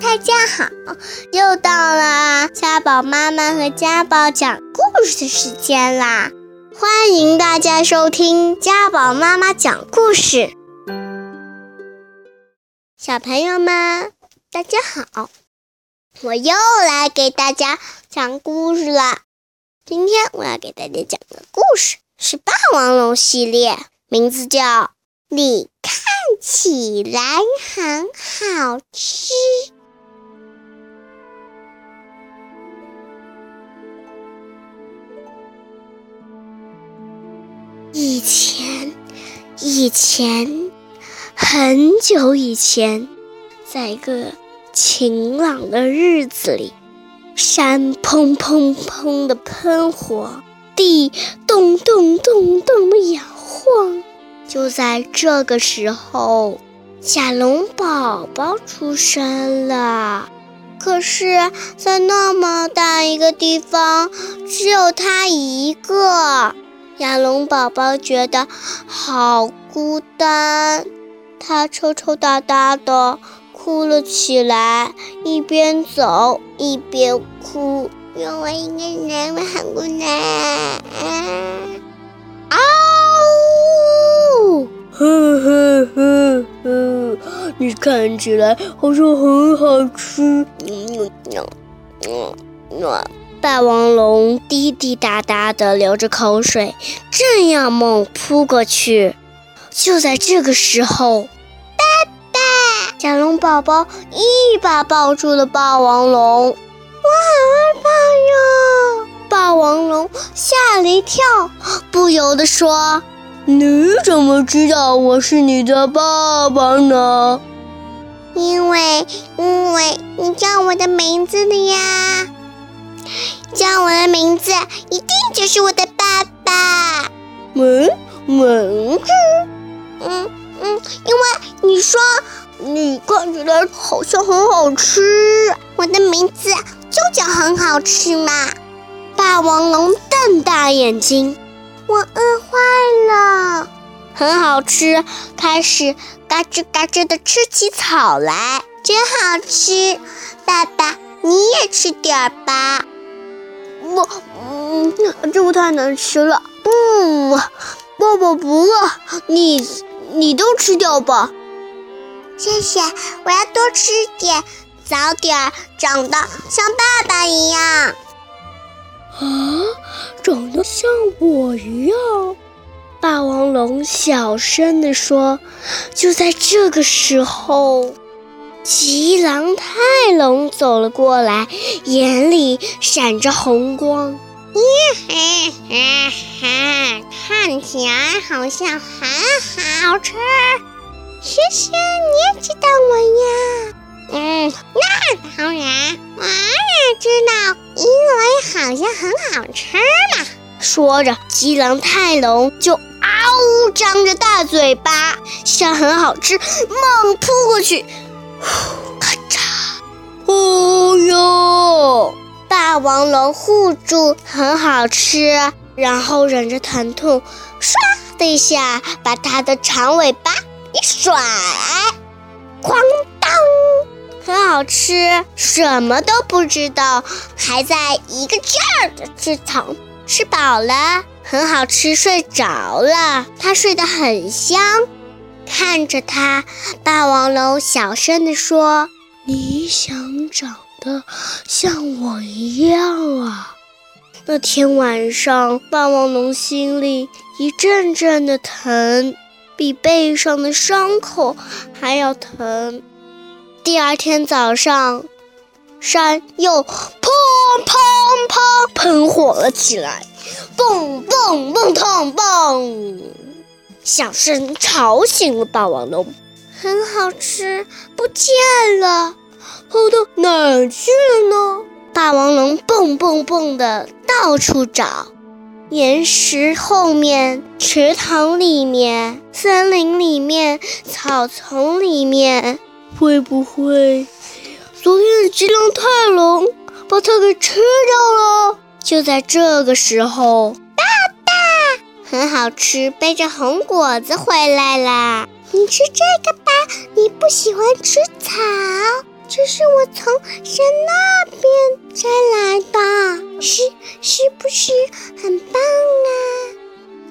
大家好，又到了家宝妈妈和家宝讲故事的时间啦！欢迎大家收听家宝妈妈讲故事。小朋友们，大家好，我又来给大家讲故事了。今天我要给大家讲的故事是霸王龙系列，名字叫《你看起来很好吃》。以前，很久以前，在一个晴朗的日子里，山砰砰砰的喷火，地咚咚咚咚的摇晃。就在这个时候，小龙宝宝出生了。可是，在那么大一个地方，只有他一个。亚龙宝宝觉得好孤单，他抽抽搭搭的哭了起来，一边走一边哭。有我一个人，我很孤单。啊呜！呵呵呵呵，你看起来好像很好吃。嗯嗯嗯。霸王龙滴滴答答的流着口水，正要猛扑过去。就在这个时候，爸爸，小龙宝宝一把抱住了霸王龙。我好害怕呀！霸王龙吓了一跳，不由得说：“你怎么知道我是你的爸爸呢？”“因为，因为你叫我的名字的呀。”叫我的名字，一定就是我的爸爸。名名字？因为你说你看起来好像很好吃，我的名字就叫很好吃嘛。霸王龙瞪大眼睛，我饿坏了。很好吃，开始嘎吱嘎吱的吃起草来，真好吃。爸爸，你也吃点吧。不，嗯，这不太难吃了。不，爸爸不饿，你你都吃掉吧。谢谢，我要多吃点，早点长得像爸爸一样。啊，长得像我一样？霸王龙小声地说。就在这个时候。吉狼泰龙走了过来，眼里闪着红光。咦嘿嘿嘿，看起来好像很好吃。谢谢，你也知道我呀？嗯，那当然，我也知道，因为好像很好吃嘛。说着，吉狼泰龙就嗷呜张着大嘴巴，像很好吃，猛扑过去。咔嚓！哦哟！霸王龙护住，很好吃。然后忍着疼痛，唰的一下把它的长尾巴一甩，哐当！很好吃，什么都不知道，还在一个劲儿的吃草。吃饱了，很好吃，睡着了。它睡得很香。看着它，霸王龙小声地说：“你想长的像我一样啊？”那天晚上，霸王龙心里一阵阵的疼，比背上的伤口还要疼。第二天早上，山又砰砰砰喷火了起来，蹦蹦蹦砰蹦。响声吵醒了霸王龙，很好吃，不见了，跑到哪儿去了呢？霸王龙蹦蹦蹦的到处找，岩石后面、池塘里面、森林里面、草丛里面，会不会昨天的吉狼泰龙把它给吃掉了？就在这个时候。爸爸很好吃，背着红果子回来啦！你吃这个吧，你不喜欢吃草。这是我从山那边摘来的，是是不是很棒啊？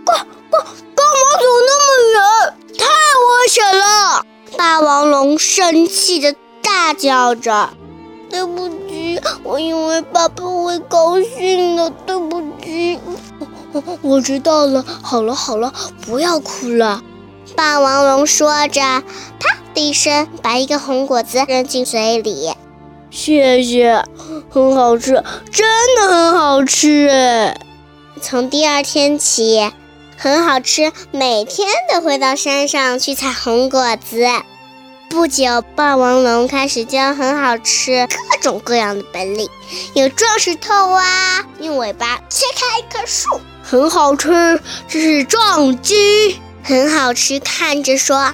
干干干嘛走那么远？太危险了！霸王龙生气的大叫着：“对不起，我以为爸爸会高兴的，对不起。”我知道了，好了好了，不要哭了。霸王龙说着，啪的一声把一个红果子扔进嘴里。谢谢，很好吃，真的很好吃哎！从第二天起，很好吃，每天都会到山上去采红果子。不久，霸王龙开始教很好吃各种各样的本领，有撞石头啊，用尾巴切开一棵树。很好吃，这是撞击，很好吃。看着说，哇，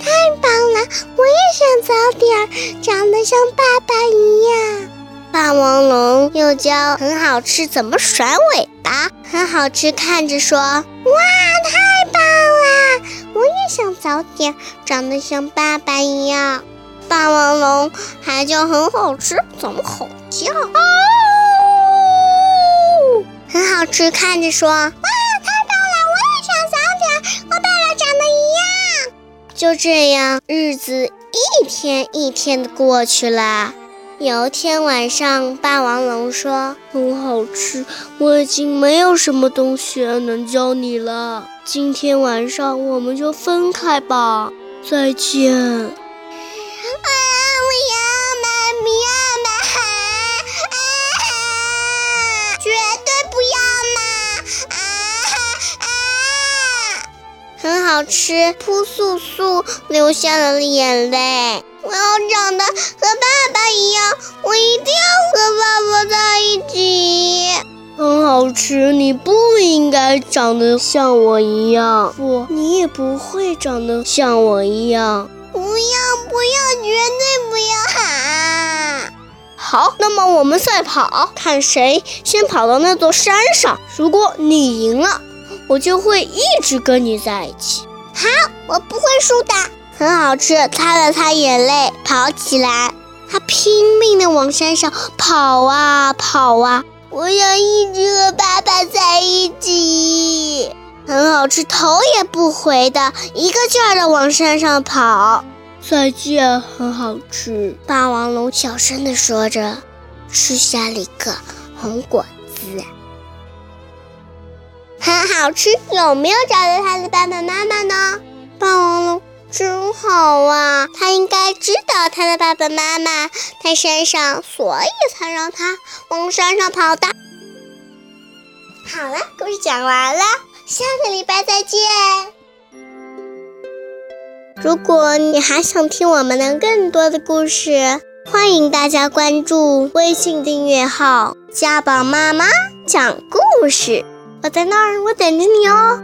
太棒了！我也想早点长得像爸爸一样。霸王龙又教很好吃怎么甩尾巴，很好吃。看着说，哇，太棒了！我也想早点长得像爸爸一样。霸王龙还教很好吃怎么吼叫。很好吃，看着说，哇，就这样，日子一天一天的过去了。有一天晚上，霸王龙说：“很好吃，我已经没有什么东西能教你了。今天晚上我们就分开吧，再见。”吃，扑簌簌流下了眼泪。我要长得和爸爸一样，我一定要和爸爸在一起。很好吃，你不应该长得像我一样，不，你也不会长得像我一样。不要，不要，绝对不要！喊，好，那么我们赛跑，看谁先跑到那座山上。如果你赢了。我就会一直跟你在一起。好，我不会输的。很好吃，擦了擦眼泪，跑起来。他拼命的往山上跑啊跑啊。我想一直和爸爸在一起。很好吃，头也不回的一个劲儿的往山上跑。再见，很好吃。霸王龙小声的说着，吃下了一个红果子。很好吃，有没有找到他的爸爸妈妈呢？霸王龙真好啊，他应该知道他的爸爸妈妈在山上，所以才让他往山上跑的。好了，故事讲完了，下个礼拜再见。如果你还想听我们的更多的故事，欢迎大家关注微信订阅号“家宝妈妈讲故事”。我在那儿，我等着你哦。